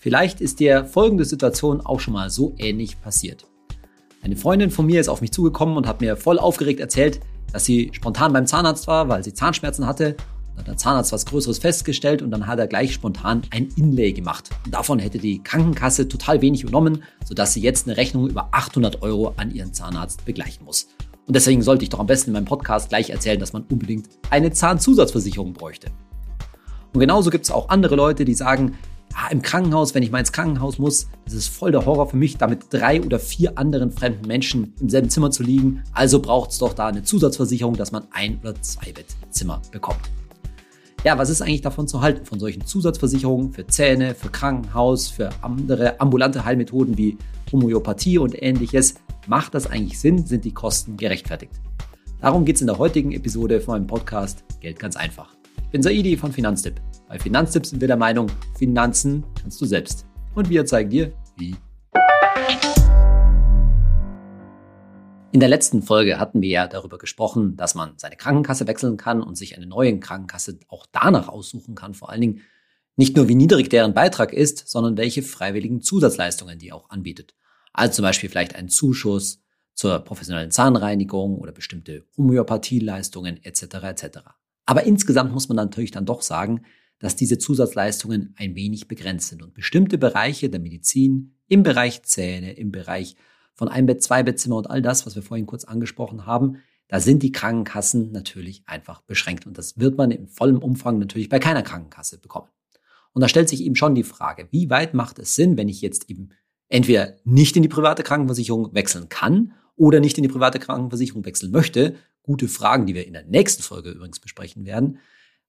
Vielleicht ist dir folgende Situation auch schon mal so ähnlich passiert. Eine Freundin von mir ist auf mich zugekommen und hat mir voll aufgeregt erzählt, dass sie spontan beim Zahnarzt war, weil sie Zahnschmerzen hatte. Und hat der Zahnarzt was Größeres festgestellt und dann hat er gleich spontan ein Inlay gemacht. Und davon hätte die Krankenkasse total wenig übernommen, sodass sie jetzt eine Rechnung über 800 Euro an ihren Zahnarzt begleichen muss. Und deswegen sollte ich doch am besten in meinem Podcast gleich erzählen, dass man unbedingt eine Zahnzusatzversicherung bräuchte. Und genauso gibt es auch andere Leute, die sagen, ah, im Krankenhaus, wenn ich mal ins Krankenhaus muss, das ist voll der Horror für mich, da mit drei oder vier anderen fremden Menschen im selben Zimmer zu liegen. Also braucht es doch da eine Zusatzversicherung, dass man ein oder zwei Bettzimmer bekommt. Ja, was ist eigentlich davon zu halten, von solchen Zusatzversicherungen für Zähne, für Krankenhaus, für andere ambulante Heilmethoden wie Homöopathie und ähnliches? Macht das eigentlich Sinn? Sind die Kosten gerechtfertigt? Darum geht es in der heutigen Episode von meinem Podcast Geld ganz einfach. Ich bin Saidi von Finanztipp. Bei Finanztipps sind wir der Meinung, Finanzen kannst du selbst. Und wir zeigen dir, wie. In der letzten Folge hatten wir ja darüber gesprochen, dass man seine Krankenkasse wechseln kann und sich eine neue Krankenkasse auch danach aussuchen kann. Vor allen Dingen nicht nur, wie niedrig deren Beitrag ist, sondern welche freiwilligen Zusatzleistungen die auch anbietet. Also zum Beispiel vielleicht einen Zuschuss zur professionellen Zahnreinigung oder bestimmte Homöopathieleistungen etc. etc. Aber insgesamt muss man natürlich dann doch sagen, dass diese Zusatzleistungen ein wenig begrenzt sind und bestimmte Bereiche der Medizin im Bereich Zähne, im Bereich von ein Bett, zwei Bettzimmer und all das, was wir vorhin kurz angesprochen haben, da sind die Krankenkassen natürlich einfach beschränkt und das wird man in vollem Umfang natürlich bei keiner Krankenkasse bekommen. Und da stellt sich eben schon die Frage, wie weit macht es Sinn, wenn ich jetzt eben entweder nicht in die private Krankenversicherung wechseln kann oder nicht in die private Krankenversicherung wechseln möchte, gute Fragen, die wir in der nächsten Folge übrigens besprechen werden,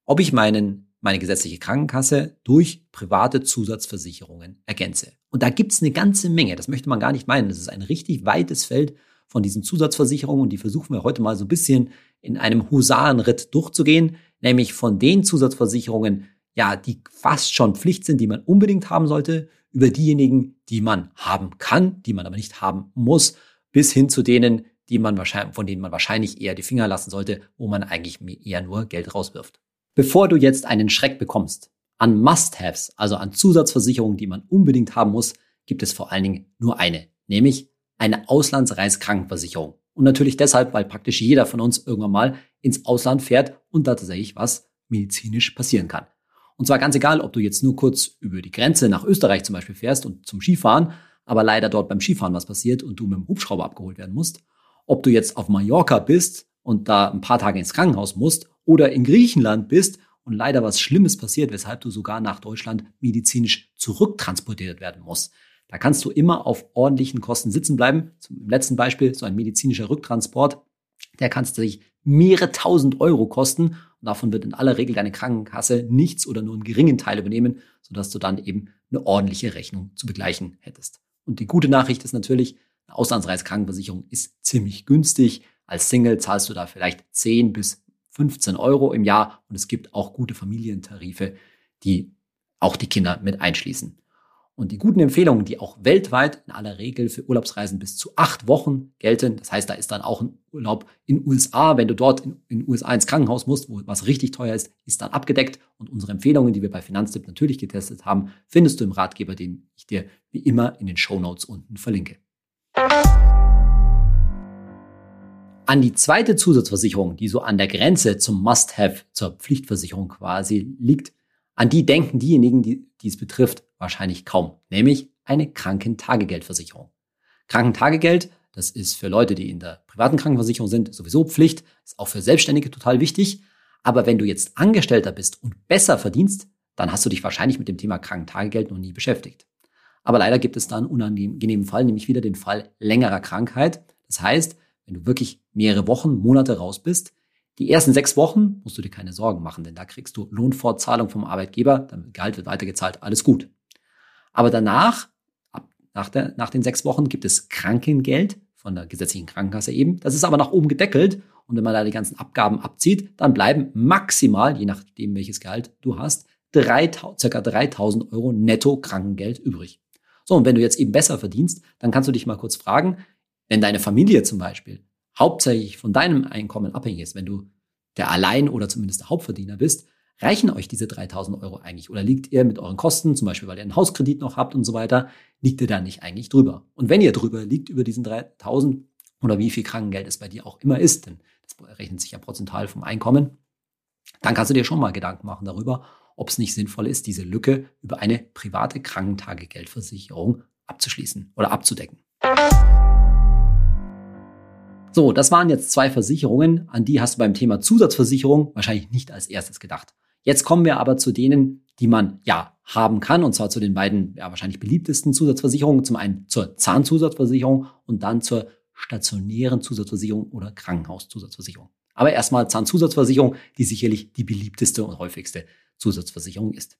ob ich meinen meine gesetzliche Krankenkasse durch private Zusatzversicherungen ergänze. Und da gibt's eine ganze Menge, das möchte man gar nicht meinen. Das ist ein richtig weites Feld von diesen Zusatzversicherungen und die versuchen wir heute mal so ein bisschen in einem Husarenritt durchzugehen, nämlich von den Zusatzversicherungen, ja, die fast schon Pflicht sind, die man unbedingt haben sollte, über diejenigen, die man haben kann, die man aber nicht haben muss, bis hin zu denen, die man wahrscheinlich, von denen man wahrscheinlich eher die Finger lassen sollte, wo man eigentlich eher nur Geld rauswirft. Bevor du jetzt einen Schreck bekommst, an Must-Haves, also an Zusatzversicherungen, die man unbedingt haben muss, gibt es vor allen Dingen nur eine, nämlich eine Auslandsreiskrankenversicherung. Und natürlich deshalb, weil praktisch jeder von uns irgendwann mal ins Ausland fährt und da tatsächlich was medizinisch passieren kann. Und zwar ganz egal, ob du jetzt nur kurz über die Grenze nach Österreich zum Beispiel fährst und zum Skifahren, aber leider dort beim Skifahren was passiert und du mit dem Hubschrauber abgeholt werden musst, ob du jetzt auf Mallorca bist und da ein paar Tage ins Krankenhaus musst oder in Griechenland bist und leider was Schlimmes passiert, weshalb du sogar nach Deutschland medizinisch zurücktransportiert werden musst. Da kannst du immer auf ordentlichen Kosten sitzen bleiben. Zum letzten Beispiel, so ein medizinischer Rücktransport, der kannst du sich mehrere tausend Euro kosten und davon wird in aller Regel deine Krankenkasse nichts oder nur einen geringen Teil übernehmen, sodass du dann eben eine ordentliche Rechnung zu begleichen hättest. Und die gute Nachricht ist natürlich, eine Auslandsreiskrankenversicherung ist ziemlich günstig. Als Single zahlst du da vielleicht 10 bis 15 Euro im Jahr und es gibt auch gute Familientarife, die auch die Kinder mit einschließen. Und die guten Empfehlungen, die auch weltweit in aller Regel für Urlaubsreisen bis zu acht Wochen gelten, das heißt, da ist dann auch ein Urlaub in USA, wenn du dort in, in USA ins Krankenhaus musst, wo was richtig teuer ist, ist dann abgedeckt. Und unsere Empfehlungen, die wir bei Finanztipp natürlich getestet haben, findest du im Ratgeber, den ich dir wie immer in den Show Notes unten verlinke. An die zweite Zusatzversicherung, die so an der Grenze zum Must-Have, zur Pflichtversicherung quasi liegt, an die denken diejenigen, die, die es betrifft, wahrscheinlich kaum, nämlich eine Krankentagegeldversicherung. Krankentagegeld, das ist für Leute, die in der privaten Krankenversicherung sind, sowieso Pflicht, ist auch für Selbstständige total wichtig. Aber wenn du jetzt Angestellter bist und besser verdienst, dann hast du dich wahrscheinlich mit dem Thema Krankentagegeld noch nie beschäftigt. Aber leider gibt es da einen unangenehmen Fall, nämlich wieder den Fall längerer Krankheit. Das heißt, wenn du wirklich mehrere Wochen, Monate raus bist, die ersten sechs Wochen musst du dir keine Sorgen machen, denn da kriegst du Lohnfortzahlung vom Arbeitgeber, dein Gehalt wird weitergezahlt, alles gut. Aber danach, ab, nach, der, nach den sechs Wochen, gibt es Krankengeld von der gesetzlichen Krankenkasse eben. Das ist aber nach oben gedeckelt und wenn man da die ganzen Abgaben abzieht, dann bleiben maximal, je nachdem welches Gehalt du hast, 3, circa 3000 Euro netto Krankengeld übrig. So, und wenn du jetzt eben besser verdienst, dann kannst du dich mal kurz fragen, wenn deine Familie zum Beispiel hauptsächlich von deinem Einkommen abhängig ist, wenn du der Allein- oder zumindest der Hauptverdiener bist, Reichen euch diese 3000 Euro eigentlich? Oder liegt ihr mit euren Kosten, zum Beispiel weil ihr einen Hauskredit noch habt und so weiter, liegt ihr da nicht eigentlich drüber? Und wenn ihr drüber liegt, über diesen 3000 oder wie viel Krankengeld es bei dir auch immer ist, denn das rechnet sich ja prozentual vom Einkommen, dann kannst du dir schon mal Gedanken machen darüber, ob es nicht sinnvoll ist, diese Lücke über eine private Krankentagegeldversicherung abzuschließen oder abzudecken. So, das waren jetzt zwei Versicherungen, an die hast du beim Thema Zusatzversicherung wahrscheinlich nicht als erstes gedacht. Jetzt kommen wir aber zu denen, die man ja haben kann, und zwar zu den beiden ja, wahrscheinlich beliebtesten Zusatzversicherungen. Zum einen zur Zahnzusatzversicherung und dann zur stationären Zusatzversicherung oder Krankenhauszusatzversicherung. Aber erstmal Zahnzusatzversicherung, die sicherlich die beliebteste und häufigste Zusatzversicherung ist.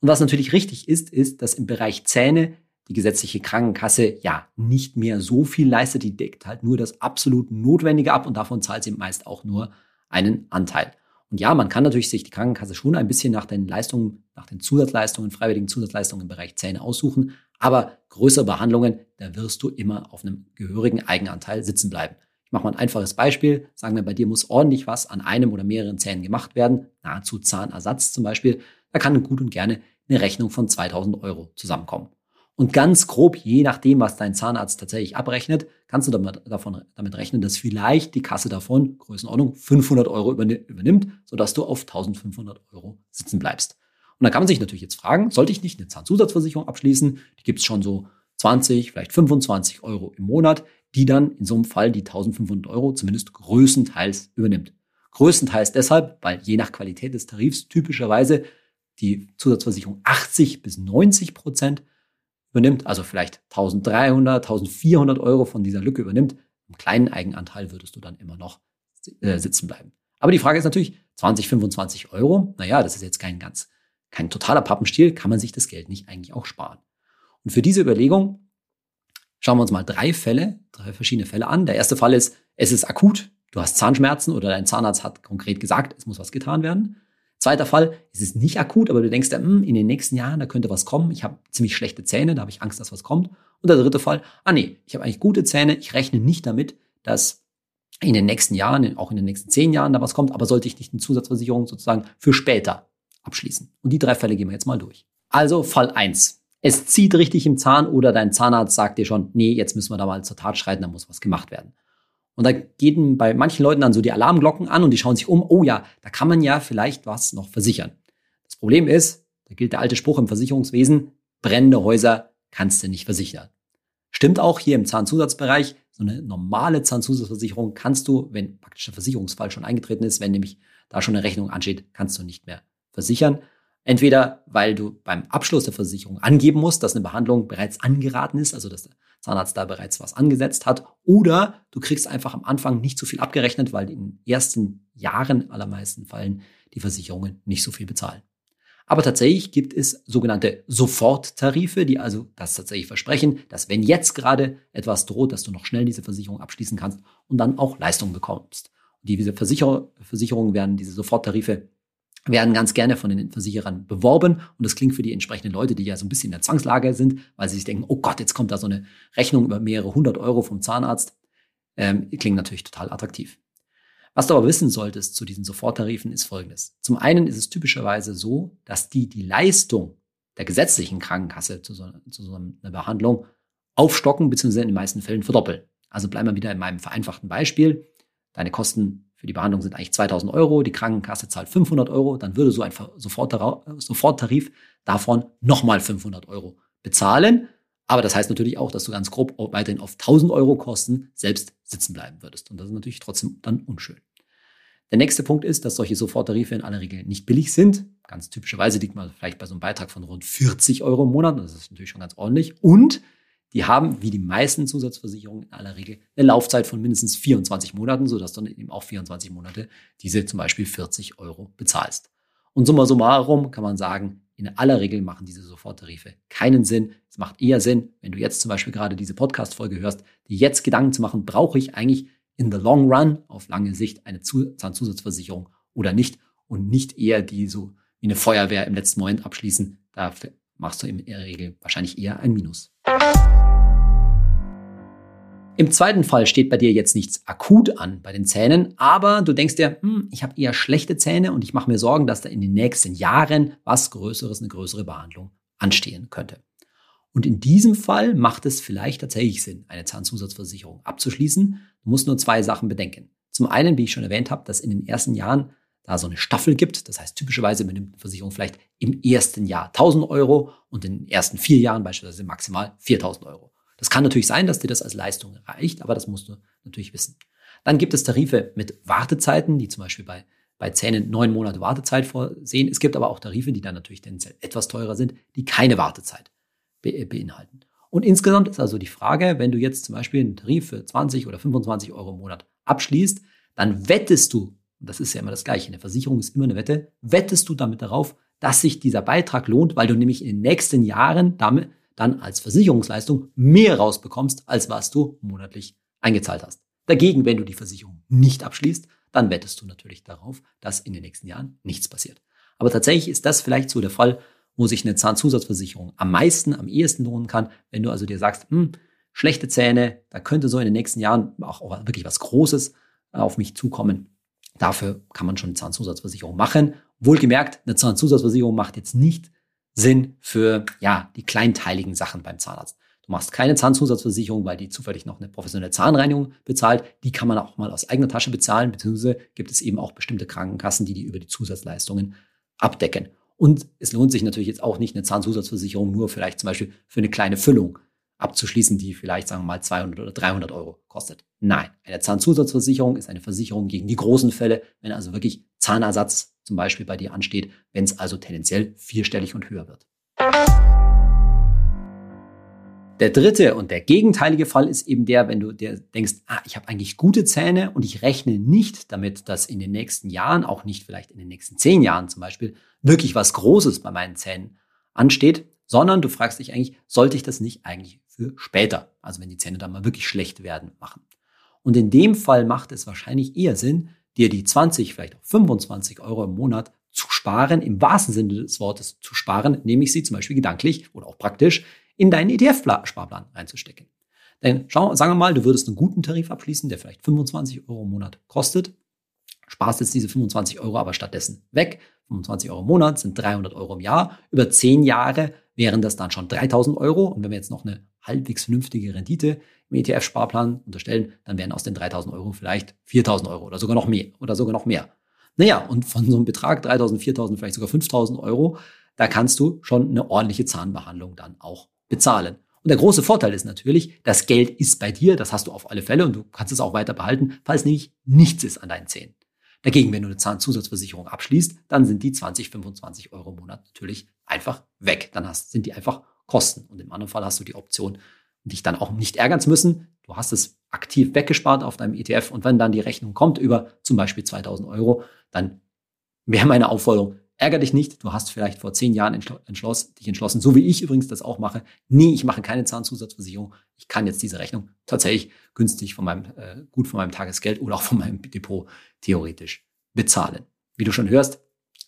Und was natürlich richtig ist, ist, dass im Bereich Zähne die gesetzliche Krankenkasse ja nicht mehr so viel leistet. Die deckt halt nur das absolut Notwendige ab und davon zahlt sie meist auch nur einen Anteil. Und ja, man kann natürlich sich die Krankenkasse schon ein bisschen nach den Leistungen, nach den Zusatzleistungen, freiwilligen Zusatzleistungen im Bereich Zähne aussuchen. Aber größere Behandlungen, da wirst du immer auf einem gehörigen Eigenanteil sitzen bleiben. Ich mache mal ein einfaches Beispiel. Sagen wir, bei dir muss ordentlich was an einem oder mehreren Zähnen gemacht werden, nahezu Zahnersatz zum Beispiel. Da kann gut und gerne eine Rechnung von 2000 Euro zusammenkommen. Und ganz grob, je nachdem, was dein Zahnarzt tatsächlich abrechnet, kannst du damit, davon, damit rechnen, dass vielleicht die Kasse davon, Größenordnung, 500 Euro übernimmt, sodass du auf 1500 Euro sitzen bleibst. Und da kann man sich natürlich jetzt fragen, sollte ich nicht eine Zahnzusatzversicherung abschließen? Die gibt es schon so 20, vielleicht 25 Euro im Monat, die dann in so einem Fall die 1500 Euro zumindest größtenteils übernimmt. Größtenteils deshalb, weil je nach Qualität des Tarifs typischerweise die Zusatzversicherung 80 bis 90 Prozent übernimmt, also vielleicht 1300, 1400 Euro von dieser Lücke übernimmt, im kleinen Eigenanteil würdest du dann immer noch äh, sitzen bleiben. Aber die Frage ist natürlich, 20, 25 Euro, naja, das ist jetzt kein ganz, kein totaler Pappenstiel, kann man sich das Geld nicht eigentlich auch sparen? Und für diese Überlegung schauen wir uns mal drei Fälle, drei verschiedene Fälle an. Der erste Fall ist, es ist akut, du hast Zahnschmerzen oder dein Zahnarzt hat konkret gesagt, es muss was getan werden. Zweiter Fall, es ist nicht akut, aber du denkst, hm, in den nächsten Jahren, da könnte was kommen. Ich habe ziemlich schlechte Zähne, da habe ich Angst, dass was kommt. Und der dritte Fall, ah nee, ich habe eigentlich gute Zähne, ich rechne nicht damit, dass in den nächsten Jahren, auch in den nächsten zehn Jahren da was kommt, aber sollte ich nicht eine Zusatzversicherung sozusagen für später abschließen. Und die drei Fälle gehen wir jetzt mal durch. Also Fall eins: Es zieht richtig im Zahn oder dein Zahnarzt sagt dir schon, nee, jetzt müssen wir da mal zur Tat schreiten, da muss was gemacht werden. Und da gehen bei manchen Leuten dann so die Alarmglocken an und die schauen sich um, oh ja, da kann man ja vielleicht was noch versichern. Das Problem ist, da gilt der alte Spruch im Versicherungswesen, brennende Häuser kannst du nicht versichern. Stimmt auch hier im Zahnzusatzbereich, so eine normale Zahnzusatzversicherung kannst du, wenn praktisch der Versicherungsfall schon eingetreten ist, wenn nämlich da schon eine Rechnung ansteht, kannst du nicht mehr versichern. Entweder weil du beim Abschluss der Versicherung angeben musst, dass eine Behandlung bereits angeraten ist, also dass der Zahnarzt da bereits was angesetzt hat, oder du kriegst einfach am Anfang nicht so viel abgerechnet, weil in den ersten Jahren allermeisten Fällen die Versicherungen nicht so viel bezahlen. Aber tatsächlich gibt es sogenannte Soforttarife, die also das tatsächlich versprechen, dass wenn jetzt gerade etwas droht, dass du noch schnell diese Versicherung abschließen kannst und dann auch Leistungen bekommst. Und diese Versicher Versicherungen werden, diese Soforttarife werden ganz gerne von den Versicherern beworben und das klingt für die entsprechenden Leute, die ja so ein bisschen in der Zwangslage sind, weil sie sich denken, oh Gott, jetzt kommt da so eine Rechnung über mehrere hundert Euro vom Zahnarzt, ähm, klingt natürlich total attraktiv. Was du aber wissen solltest zu diesen Soforttarifen ist folgendes. Zum einen ist es typischerweise so, dass die die Leistung der gesetzlichen Krankenkasse zu so, zu so einer Behandlung aufstocken bzw. in den meisten Fällen verdoppeln. Also bleiben wir wieder in meinem vereinfachten Beispiel. Deine Kosten für die Behandlung sind eigentlich 2000 Euro, die Krankenkasse zahlt 500 Euro, dann würde so ein Soforttarif davon nochmal 500 Euro bezahlen. Aber das heißt natürlich auch, dass du ganz grob weiterhin auf 1000 Euro Kosten selbst sitzen bleiben würdest. Und das ist natürlich trotzdem dann unschön. Der nächste Punkt ist, dass solche Soforttarife in aller Regel nicht billig sind. Ganz typischerweise liegt man vielleicht bei so einem Beitrag von rund 40 Euro im Monat. Das ist natürlich schon ganz ordentlich. Und die haben, wie die meisten Zusatzversicherungen in aller Regel, eine Laufzeit von mindestens 24 Monaten, sodass du dann eben auch 24 Monate diese zum Beispiel 40 Euro bezahlst. Und summa summarum kann man sagen, in aller Regel machen diese Soforttarife keinen Sinn. Es macht eher Sinn, wenn du jetzt zum Beispiel gerade diese Podcast-Folge hörst, die jetzt Gedanken zu machen, brauche ich eigentlich in the long run auf lange Sicht eine Zahnzusatzversicherung oder nicht und nicht eher die so wie eine Feuerwehr im letzten Moment abschließen. Da machst du in der Regel wahrscheinlich eher ein Minus. Im zweiten Fall steht bei dir jetzt nichts akut an bei den Zähnen, aber du denkst dir, hm, ich habe eher schlechte Zähne und ich mache mir Sorgen, dass da in den nächsten Jahren was Größeres, eine größere Behandlung anstehen könnte. Und in diesem Fall macht es vielleicht tatsächlich Sinn, eine Zahnzusatzversicherung abzuschließen. Du musst nur zwei Sachen bedenken. Zum einen, wie ich schon erwähnt habe, dass in den ersten Jahren da so eine Staffel gibt. Das heißt, typischerweise benimmt eine Versicherung vielleicht im ersten Jahr 1000 Euro und in den ersten vier Jahren beispielsweise maximal 4000 Euro. Das kann natürlich sein, dass dir das als Leistung reicht, aber das musst du natürlich wissen. Dann gibt es Tarife mit Wartezeiten, die zum Beispiel bei, bei Zähnen neun Monate Wartezeit vorsehen. Es gibt aber auch Tarife, die dann natürlich tendenziell etwas teurer sind, die keine Wartezeit be beinhalten. Und insgesamt ist also die Frage, wenn du jetzt zum Beispiel einen Tarif für 20 oder 25 Euro im Monat abschließt, dann wettest du, und das ist ja immer das Gleiche, eine Versicherung ist immer eine Wette, wettest du damit darauf, dass sich dieser Beitrag lohnt, weil du nämlich in den nächsten Jahren damit dann als Versicherungsleistung mehr rausbekommst, als was du monatlich eingezahlt hast. Dagegen, wenn du die Versicherung nicht abschließt, dann wettest du natürlich darauf, dass in den nächsten Jahren nichts passiert. Aber tatsächlich ist das vielleicht so der Fall, wo sich eine Zahnzusatzversicherung am meisten, am ehesten lohnen kann, wenn du also dir sagst, hm, schlechte Zähne, da könnte so in den nächsten Jahren auch wirklich was Großes äh, auf mich zukommen. Dafür kann man schon eine Zahnzusatzversicherung machen. Wohlgemerkt, eine Zahnzusatzversicherung macht jetzt nicht Sinn für ja, die kleinteiligen Sachen beim Zahnarzt. Du machst keine Zahnzusatzversicherung, weil die zufällig noch eine professionelle Zahnreinigung bezahlt. Die kann man auch mal aus eigener Tasche bezahlen, beziehungsweise gibt es eben auch bestimmte Krankenkassen, die die über die Zusatzleistungen abdecken. Und es lohnt sich natürlich jetzt auch nicht, eine Zahnzusatzversicherung nur vielleicht zum Beispiel für eine kleine Füllung abzuschließen, die vielleicht, sagen wir mal, 200 oder 300 Euro kostet. Nein, eine Zahnzusatzversicherung ist eine Versicherung gegen die großen Fälle, wenn also wirklich Zahnersatz zum Beispiel bei dir ansteht, wenn es also tendenziell vierstellig und höher wird. Der dritte und der gegenteilige Fall ist eben der, wenn du dir denkst, ah, ich habe eigentlich gute Zähne und ich rechne nicht damit, dass in den nächsten Jahren, auch nicht vielleicht in den nächsten zehn Jahren zum Beispiel, wirklich was Großes bei meinen Zähnen ansteht, sondern du fragst dich eigentlich, sollte ich das nicht eigentlich für später, also wenn die Zähne dann mal wirklich schlecht werden, machen. Und in dem Fall macht es wahrscheinlich eher Sinn, dir die 20, vielleicht auch 25 Euro im Monat zu sparen, im wahrsten Sinne des Wortes zu sparen, nämlich sie zum Beispiel gedanklich oder auch praktisch in deinen ETF-Sparplan reinzustecken. Denn schau, sagen wir mal, du würdest einen guten Tarif abschließen, der vielleicht 25 Euro im Monat kostet, sparst jetzt diese 25 Euro aber stattdessen weg. 25 Euro im Monat sind 300 Euro im Jahr. Über 10 Jahre wären das dann schon 3000 Euro. Und wenn wir jetzt noch eine halbwegs vernünftige Rendite im ETF-Sparplan unterstellen, dann wären aus den 3000 Euro vielleicht 4000 Euro oder sogar noch mehr oder sogar noch mehr. Naja, und von so einem Betrag 3000, 4000, vielleicht sogar 5000 Euro, da kannst du schon eine ordentliche Zahnbehandlung dann auch bezahlen. Und der große Vorteil ist natürlich, das Geld ist bei dir, das hast du auf alle Fälle und du kannst es auch weiter behalten, falls nämlich nichts ist an deinen Zähnen. Dagegen, wenn du eine Zahnzusatzversicherung abschließt, dann sind die 20, 25 Euro im Monat natürlich einfach weg. Dann hast, sind die einfach Kosten. Und im anderen Fall hast du die Option, dich dann auch nicht ärgern zu müssen. Du hast es aktiv weggespart auf deinem ETF und wenn dann die Rechnung kommt über zum Beispiel 2000 Euro, dann wäre meine Aufforderung, ärger dich nicht. Du hast vielleicht vor zehn Jahren entschloss, dich entschlossen, so wie ich übrigens das auch mache. Nee, ich mache keine Zahnzusatzversicherung. Ich kann jetzt diese Rechnung tatsächlich günstig von meinem, äh, gut von meinem Tagesgeld oder auch von meinem Depot theoretisch bezahlen. Wie du schon hörst,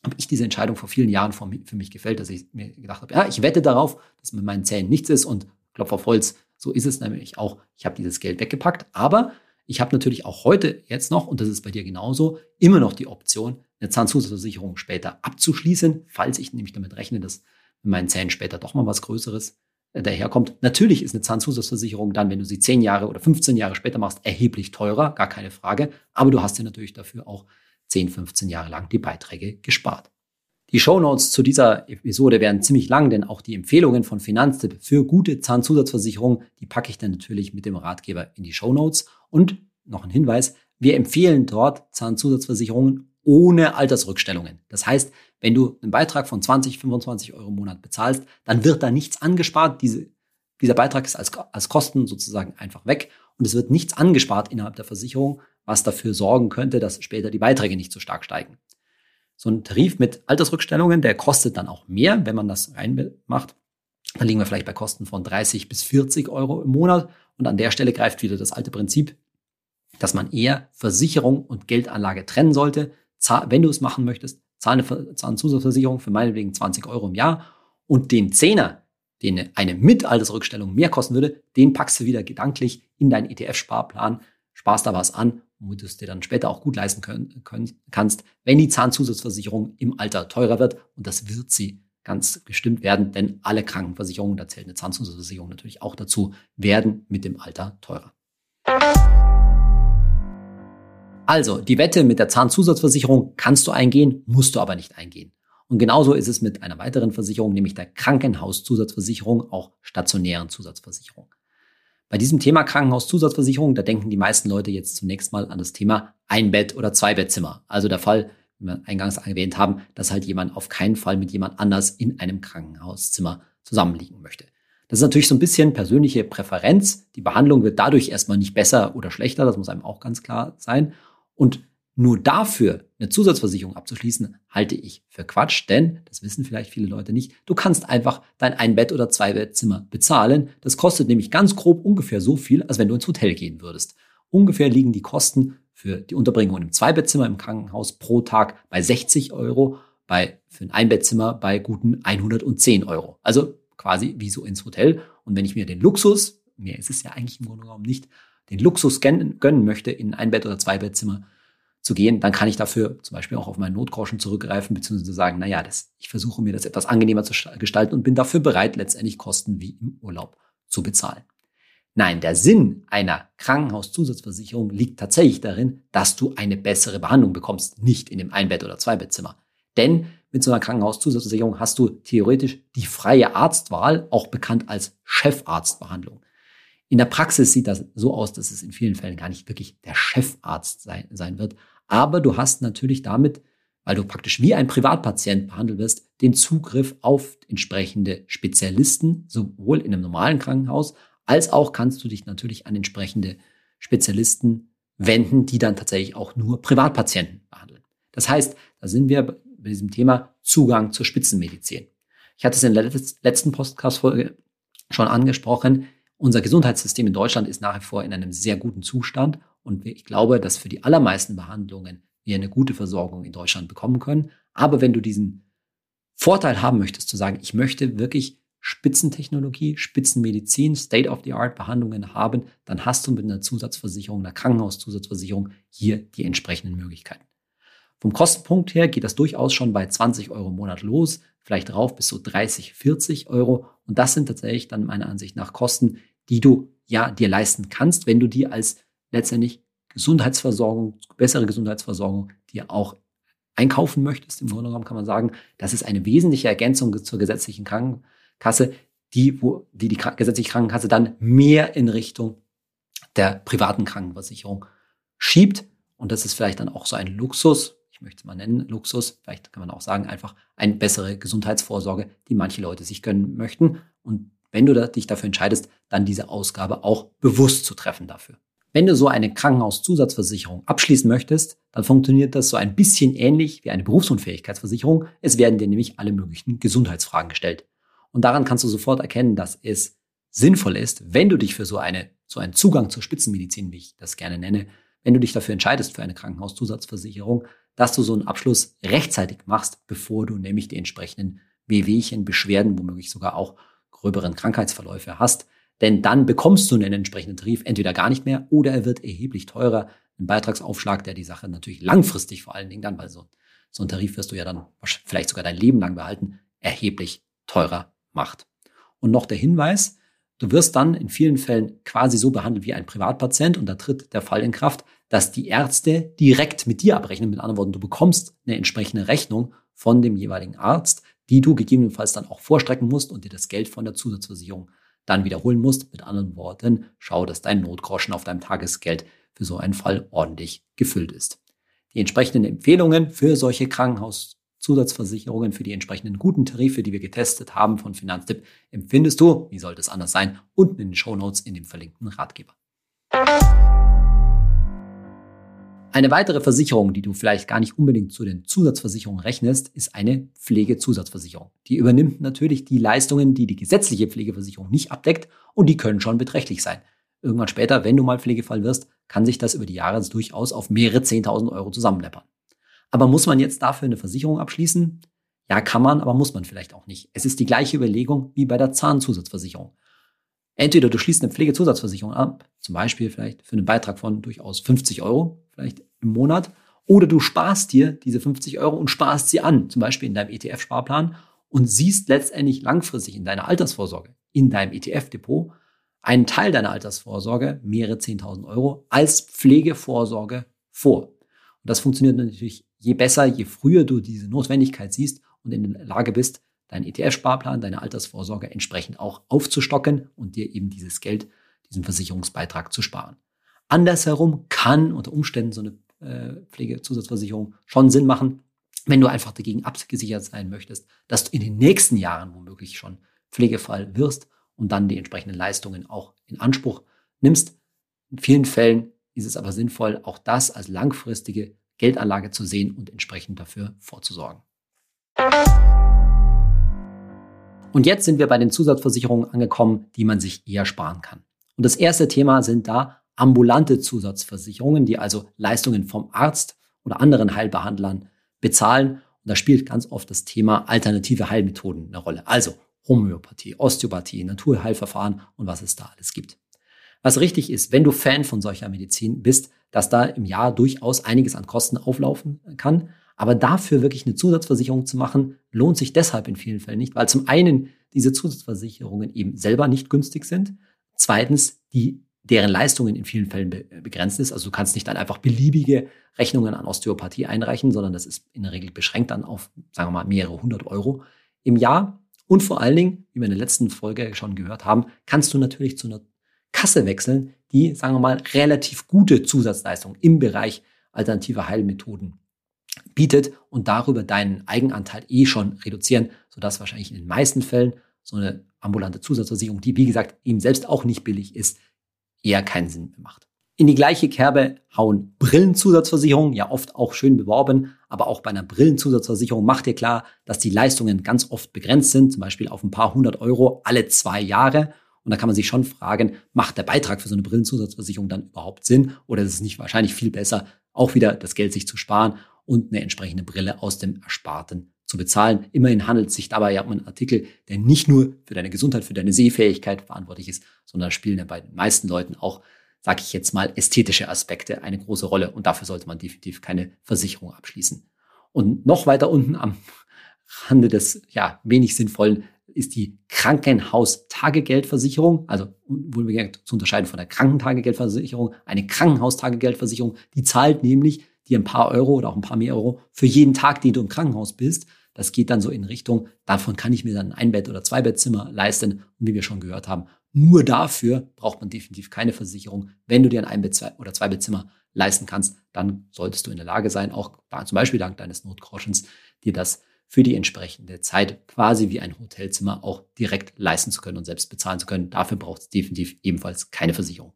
habe ich diese Entscheidung vor vielen Jahren für mich gefällt, dass ich mir gedacht habe, ja, ich wette darauf, dass mit meinen Zähnen nichts ist und Klopf auf Holz, so ist es nämlich auch. Ich habe dieses Geld weggepackt, aber ich habe natürlich auch heute jetzt noch, und das ist bei dir genauso, immer noch die Option, eine Zahnzusatzversicherung später abzuschließen, falls ich nämlich damit rechne, dass mit meinen Zähnen später doch mal was Größeres äh, daherkommt. Natürlich ist eine Zahnzusatzversicherung dann, wenn du sie 10 Jahre oder 15 Jahre später machst, erheblich teurer, gar keine Frage. Aber du hast dir natürlich dafür auch 10, 15 Jahre lang die Beiträge gespart. Die Shownotes zu dieser Episode werden ziemlich lang, denn auch die Empfehlungen von Finanztipp für gute Zahnzusatzversicherungen, die packe ich dann natürlich mit dem Ratgeber in die Shownotes. Und noch ein Hinweis, wir empfehlen dort Zahnzusatzversicherungen ohne Altersrückstellungen. Das heißt, wenn du einen Beitrag von 20, 25 Euro im Monat bezahlst, dann wird da nichts angespart. Diese, dieser Beitrag ist als, als Kosten sozusagen einfach weg und es wird nichts angespart innerhalb der Versicherung, was dafür sorgen könnte, dass später die Beiträge nicht so stark steigen. So ein Tarif mit Altersrückstellungen, der kostet dann auch mehr, wenn man das reinmacht. Dann liegen wir vielleicht bei Kosten von 30 bis 40 Euro im Monat. Und an der Stelle greift wieder das alte Prinzip, dass man eher Versicherung und Geldanlage trennen sollte. Wenn du es machen möchtest, zahl eine Zahnzusatzversicherung für meinetwegen 20 Euro im Jahr und den Zehner, den eine Mitaltersrückstellung mehr kosten würde, den packst du wieder gedanklich in deinen ETF-Sparplan, sparst da was an, womit du es dir dann später auch gut leisten können, können, kannst, wenn die Zahnzusatzversicherung im Alter teurer wird. Und das wird sie ganz bestimmt werden, denn alle Krankenversicherungen, da zählt eine Zahnzusatzversicherung natürlich auch dazu, werden mit dem Alter teurer. Also, die Wette mit der Zahnzusatzversicherung kannst du eingehen, musst du aber nicht eingehen. Und genauso ist es mit einer weiteren Versicherung, nämlich der Krankenhauszusatzversicherung, auch stationären Zusatzversicherung. Bei diesem Thema Krankenhauszusatzversicherung, da denken die meisten Leute jetzt zunächst mal an das Thema Ein-Bett- oder Zwei-Bettzimmer. Also der Fall, wie wir eingangs erwähnt haben, dass halt jemand auf keinen Fall mit jemand anders in einem Krankenhauszimmer zusammenliegen möchte. Das ist natürlich so ein bisschen persönliche Präferenz. Die Behandlung wird dadurch erstmal nicht besser oder schlechter, das muss einem auch ganz klar sein. Und nur dafür eine Zusatzversicherung abzuschließen, halte ich für Quatsch, denn, das wissen vielleicht viele Leute nicht, du kannst einfach dein Ein-Bett- oder Zwei-Bettzimmer bezahlen. Das kostet nämlich ganz grob ungefähr so viel, als wenn du ins Hotel gehen würdest. Ungefähr liegen die Kosten für die Unterbringung im Zwei-Bettzimmer im Krankenhaus pro Tag bei 60 Euro, bei, für ein Ein-Bettzimmer bei guten 110 Euro. Also quasi wie so ins Hotel. Und wenn ich mir den Luxus, mehr ist es ja eigentlich im Grunde genommen nicht, den Luxus gönnen, möchte in ein Bett- oder Zwei-Bettzimmer, zu gehen, dann kann ich dafür zum Beispiel auch auf meinen Notgroschen zurückgreifen, beziehungsweise sagen, na ja, das, ich versuche mir das etwas angenehmer zu gestalten und bin dafür bereit, letztendlich Kosten wie im Urlaub zu bezahlen. Nein, der Sinn einer Krankenhauszusatzversicherung liegt tatsächlich darin, dass du eine bessere Behandlung bekommst, nicht in dem Einbett- oder Zweibettzimmer. Denn mit so einer Krankenhauszusatzversicherung hast du theoretisch die freie Arztwahl, auch bekannt als Chefarztbehandlung. In der Praxis sieht das so aus, dass es in vielen Fällen gar nicht wirklich der Chefarzt sein, sein wird, aber du hast natürlich damit, weil du praktisch wie ein Privatpatient behandelt wirst, den Zugriff auf entsprechende Spezialisten, sowohl in einem normalen Krankenhaus, als auch kannst du dich natürlich an entsprechende Spezialisten wenden, die dann tatsächlich auch nur Privatpatienten behandeln. Das heißt, da sind wir bei diesem Thema Zugang zur Spitzenmedizin. Ich hatte es in der letzten Podcast-Folge schon angesprochen. Unser Gesundheitssystem in Deutschland ist nach wie vor in einem sehr guten Zustand und ich glaube, dass für die allermeisten Behandlungen wir eine gute Versorgung in Deutschland bekommen können. Aber wenn du diesen Vorteil haben möchtest, zu sagen, ich möchte wirklich Spitzentechnologie, Spitzenmedizin, State-of-the-Art-Behandlungen haben, dann hast du mit einer Zusatzversicherung, einer Krankenhauszusatzversicherung hier die entsprechenden Möglichkeiten. Vom Kostenpunkt her geht das durchaus schon bei 20 Euro im Monat los, vielleicht rauf bis so 30, 40 Euro. Und das sind tatsächlich dann meiner Ansicht nach Kosten, die du ja dir leisten kannst, wenn du die als letztendlich Gesundheitsversorgung, bessere Gesundheitsversorgung dir auch einkaufen möchtest. Im Grunde genommen kann man sagen, das ist eine wesentliche Ergänzung zur gesetzlichen Krankenkasse, die, wo, die, die gesetzliche Krankenkasse dann mehr in Richtung der privaten Krankenversicherung schiebt. Und das ist vielleicht dann auch so ein Luxus, ich möchte es mal nennen, Luxus, vielleicht kann man auch sagen, einfach eine bessere Gesundheitsvorsorge, die manche Leute sich gönnen möchten. Und wenn du dich dafür entscheidest, dann diese Ausgabe auch bewusst zu treffen dafür. Wenn du so eine Krankenhauszusatzversicherung abschließen möchtest, dann funktioniert das so ein bisschen ähnlich wie eine Berufsunfähigkeitsversicherung. Es werden dir nämlich alle möglichen Gesundheitsfragen gestellt. Und daran kannst du sofort erkennen, dass es sinnvoll ist, wenn du dich für so eine, so einen Zugang zur Spitzenmedizin, wie ich das gerne nenne, wenn du dich dafür entscheidest für eine Krankenhauszusatzversicherung, dass du so einen Abschluss rechtzeitig machst, bevor du nämlich die entsprechenden Wehwehchen, Beschwerden, womöglich sogar auch gröberen Krankheitsverläufe hast. Denn dann bekommst du einen entsprechenden Tarif entweder gar nicht mehr oder er wird erheblich teurer. Ein Beitragsaufschlag, der die Sache natürlich langfristig vor allen Dingen dann, weil so, so ein Tarif wirst du ja dann vielleicht sogar dein Leben lang behalten, erheblich teurer macht. Und noch der Hinweis, du wirst dann in vielen Fällen quasi so behandelt wie ein Privatpatient und da tritt der Fall in Kraft, dass die Ärzte direkt mit dir abrechnen. Mit anderen Worten, du bekommst eine entsprechende Rechnung von dem jeweiligen Arzt, die du gegebenenfalls dann auch vorstrecken musst und dir das Geld von der Zusatzversicherung dann wiederholen musst. Mit anderen Worten, schau, dass dein Notgroschen auf deinem Tagesgeld für so einen Fall ordentlich gefüllt ist. Die entsprechenden Empfehlungen für solche Krankenhauszusatzversicherungen, für die entsprechenden guten Tarife, die wir getestet haben von Finanztipp, empfindest du, wie sollte es anders sein, unten in den Show Notes in dem verlinkten Ratgeber. Eine weitere Versicherung, die du vielleicht gar nicht unbedingt zu den Zusatzversicherungen rechnest, ist eine Pflegezusatzversicherung. Die übernimmt natürlich die Leistungen, die die gesetzliche Pflegeversicherung nicht abdeckt und die können schon beträchtlich sein. Irgendwann später, wenn du mal Pflegefall wirst, kann sich das über die Jahre durchaus auf mehrere 10.000 Euro zusammenleppern. Aber muss man jetzt dafür eine Versicherung abschließen? Ja, kann man, aber muss man vielleicht auch nicht. Es ist die gleiche Überlegung wie bei der Zahnzusatzversicherung. Entweder du schließt eine Pflegezusatzversicherung ab, zum Beispiel vielleicht für einen Beitrag von durchaus 50 Euro, vielleicht im Monat, oder du sparst dir diese 50 Euro und sparst sie an, zum Beispiel in deinem ETF-Sparplan und siehst letztendlich langfristig in deiner Altersvorsorge, in deinem ETF-Depot, einen Teil deiner Altersvorsorge, mehrere 10.000 Euro, als Pflegevorsorge vor. Und das funktioniert natürlich je besser, je früher du diese Notwendigkeit siehst und in der Lage bist, deinen ETF-Sparplan, deine Altersvorsorge entsprechend auch aufzustocken und dir eben dieses Geld, diesen Versicherungsbeitrag zu sparen. Andersherum kann unter Umständen so eine äh, Pflegezusatzversicherung schon Sinn machen, wenn du einfach dagegen abgesichert sein möchtest, dass du in den nächsten Jahren womöglich schon Pflegefall wirst und dann die entsprechenden Leistungen auch in Anspruch nimmst. In vielen Fällen ist es aber sinnvoll, auch das als langfristige Geldanlage zu sehen und entsprechend dafür vorzusorgen. Und jetzt sind wir bei den Zusatzversicherungen angekommen, die man sich eher sparen kann. Und das erste Thema sind da ambulante Zusatzversicherungen, die also Leistungen vom Arzt oder anderen Heilbehandlern bezahlen. Und da spielt ganz oft das Thema alternative Heilmethoden eine Rolle. Also Homöopathie, Osteopathie, Naturheilverfahren und was es da alles gibt. Was richtig ist, wenn du Fan von solcher Medizin bist, dass da im Jahr durchaus einiges an Kosten auflaufen kann. Aber dafür wirklich eine Zusatzversicherung zu machen, lohnt sich deshalb in vielen Fällen nicht, weil zum einen diese Zusatzversicherungen eben selber nicht günstig sind. Zweitens, die deren Leistungen in vielen Fällen begrenzt ist. Also du kannst nicht dann einfach beliebige Rechnungen an Osteopathie einreichen, sondern das ist in der Regel beschränkt dann auf, sagen wir mal, mehrere hundert Euro im Jahr. Und vor allen Dingen, wie wir in der letzten Folge schon gehört haben, kannst du natürlich zu einer Kasse wechseln, die, sagen wir mal, relativ gute Zusatzleistungen im Bereich alternativer Heilmethoden bietet und darüber deinen Eigenanteil eh schon reduzieren, sodass wahrscheinlich in den meisten Fällen so eine ambulante Zusatzversicherung, die wie gesagt eben selbst auch nicht billig ist, eher keinen Sinn mehr macht. In die gleiche Kerbe hauen Brillenzusatzversicherungen, ja oft auch schön beworben, aber auch bei einer Brillenzusatzversicherung macht dir klar, dass die Leistungen ganz oft begrenzt sind, zum Beispiel auf ein paar hundert Euro alle zwei Jahre. Und da kann man sich schon fragen, macht der Beitrag für so eine Brillenzusatzversicherung dann überhaupt Sinn? Oder ist es nicht wahrscheinlich viel besser, auch wieder das Geld sich zu sparen und eine entsprechende Brille aus dem Ersparten zu bezahlen. Immerhin handelt es sich dabei ja um einen Artikel, der nicht nur für deine Gesundheit, für deine Sehfähigkeit verantwortlich ist, sondern spielen ja bei den meisten Leuten auch, sage ich jetzt mal, ästhetische Aspekte eine große Rolle. Und dafür sollte man definitiv keine Versicherung abschließen. Und noch weiter unten am Rande des ja wenig sinnvollen ist die Krankenhaustagegeldversicherung, also wohlbemerkt zu unterscheiden von der Krankentagegeldversicherung, eine Krankenhaustagegeldversicherung, die zahlt nämlich dir ein paar Euro oder auch ein paar mehr Euro für jeden Tag, den du im Krankenhaus bist. Das geht dann so in Richtung, davon kann ich mir dann ein Bett- oder zwei Bettzimmer leisten. Und wie wir schon gehört haben, nur dafür braucht man definitiv keine Versicherung. Wenn du dir ein ein Bett- oder zwei Bettzimmer leisten kannst, dann solltest du in der Lage sein, auch zum Beispiel dank deines Notgroschens, dir das für die entsprechende Zeit quasi wie ein Hotelzimmer auch direkt leisten zu können und selbst bezahlen zu können. Dafür braucht es definitiv ebenfalls keine Versicherung.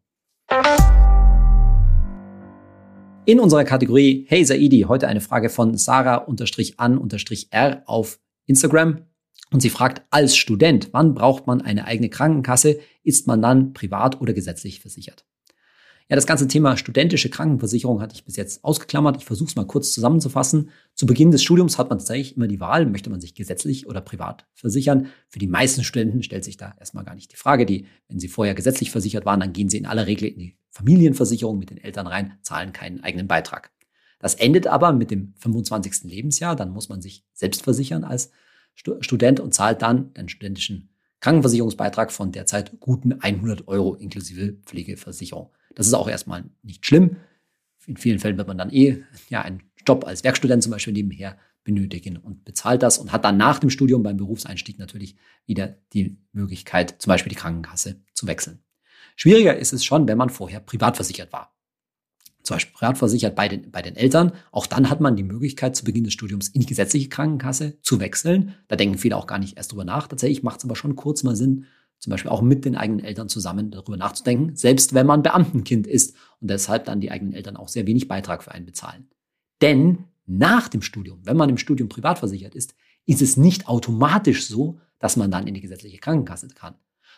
In unserer Kategorie Hey Saidi, heute eine Frage von Sarah-an-r auf Instagram. Und sie fragt, als Student, wann braucht man eine eigene Krankenkasse? Ist man dann privat oder gesetzlich versichert? Ja, das ganze Thema studentische Krankenversicherung hatte ich bis jetzt ausgeklammert. Ich versuche es mal kurz zusammenzufassen. Zu Beginn des Studiums hat man tatsächlich immer die Wahl, möchte man sich gesetzlich oder privat versichern. Für die meisten Studenten stellt sich da erstmal gar nicht die Frage. Die, wenn sie vorher gesetzlich versichert waren, dann gehen sie in aller Regel in die Familienversicherung mit den Eltern rein, zahlen keinen eigenen Beitrag. Das endet aber mit dem 25. Lebensjahr. Dann muss man sich selbst versichern als Student und zahlt dann den studentischen Krankenversicherungsbeitrag von derzeit guten 100 Euro inklusive Pflegeversicherung. Das ist auch erstmal nicht schlimm. In vielen Fällen wird man dann eh ja einen Job als Werkstudent zum Beispiel nebenher benötigen und bezahlt das und hat dann nach dem Studium beim Berufseinstieg natürlich wieder die Möglichkeit, zum Beispiel die Krankenkasse zu wechseln. Schwieriger ist es schon, wenn man vorher privat versichert war. Zum Beispiel privat versichert bei den, bei den Eltern. Auch dann hat man die Möglichkeit, zu Beginn des Studiums in die gesetzliche Krankenkasse zu wechseln. Da denken viele auch gar nicht erst drüber nach. Tatsächlich macht es aber schon kurz mal Sinn, zum Beispiel auch mit den eigenen Eltern zusammen darüber nachzudenken, selbst wenn man Beamtenkind ist und deshalb dann die eigenen Eltern auch sehr wenig Beitrag für einen bezahlen. Denn nach dem Studium, wenn man im Studium privat versichert ist, ist es nicht automatisch so, dass man dann in die gesetzliche Krankenkasse kann.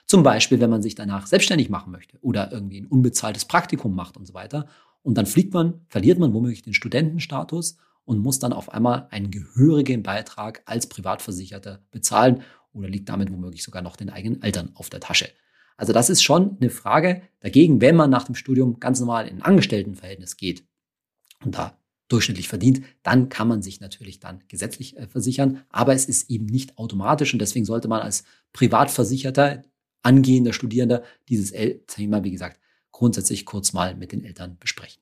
Zum Beispiel, wenn man sich danach selbstständig machen möchte oder irgendwie ein unbezahltes Praktikum macht und so weiter. Und dann fliegt man, verliert man womöglich den Studentenstatus und muss dann auf einmal einen gehörigen Beitrag als Privatversicherter bezahlen oder liegt damit womöglich sogar noch den eigenen Eltern auf der Tasche. Also das ist schon eine Frage. Dagegen, wenn man nach dem Studium ganz normal in ein Angestelltenverhältnis geht und da durchschnittlich verdient, dann kann man sich natürlich dann gesetzlich äh, versichern. Aber es ist eben nicht automatisch und deswegen sollte man als Privatversicherter, angehender Studierender dieses Thema, wie gesagt, grundsätzlich kurz mal mit den Eltern besprechen.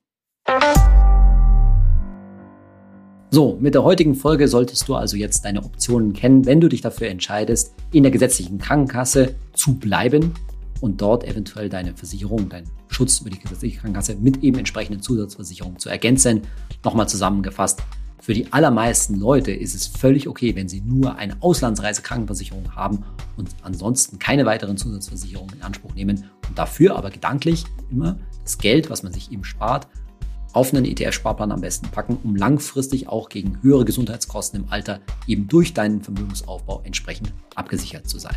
So, mit der heutigen Folge solltest du also jetzt deine Optionen kennen, wenn du dich dafür entscheidest, in der gesetzlichen Krankenkasse zu bleiben und dort eventuell deine Versicherung, deinen Schutz über die gesetzliche Krankenkasse mit eben entsprechenden Zusatzversicherungen zu ergänzen. Nochmal zusammengefasst, für die allermeisten Leute ist es völlig okay, wenn sie nur eine Auslandsreisekrankenversicherung haben und ansonsten keine weiteren Zusatzversicherungen in Anspruch nehmen und dafür aber gedanklich immer das Geld, was man sich eben spart, auf einen ETF-Sparplan am besten packen, um langfristig auch gegen höhere Gesundheitskosten im Alter eben durch deinen Vermögensaufbau entsprechend abgesichert zu sein.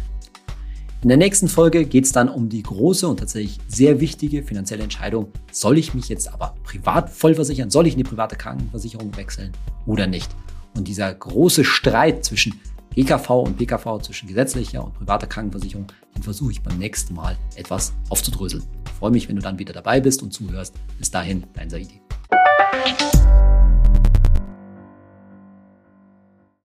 In der nächsten Folge geht es dann um die große und tatsächlich sehr wichtige finanzielle Entscheidung, soll ich mich jetzt aber privat vollversichern, soll ich in die private Krankenversicherung wechseln oder nicht? Und dieser große Streit zwischen GKV und PKV, zwischen gesetzlicher und privater Krankenversicherung, den versuche ich beim nächsten Mal etwas aufzudröseln. Ich freue mich, wenn du dann wieder dabei bist und zuhörst. Bis dahin, dein Saidi.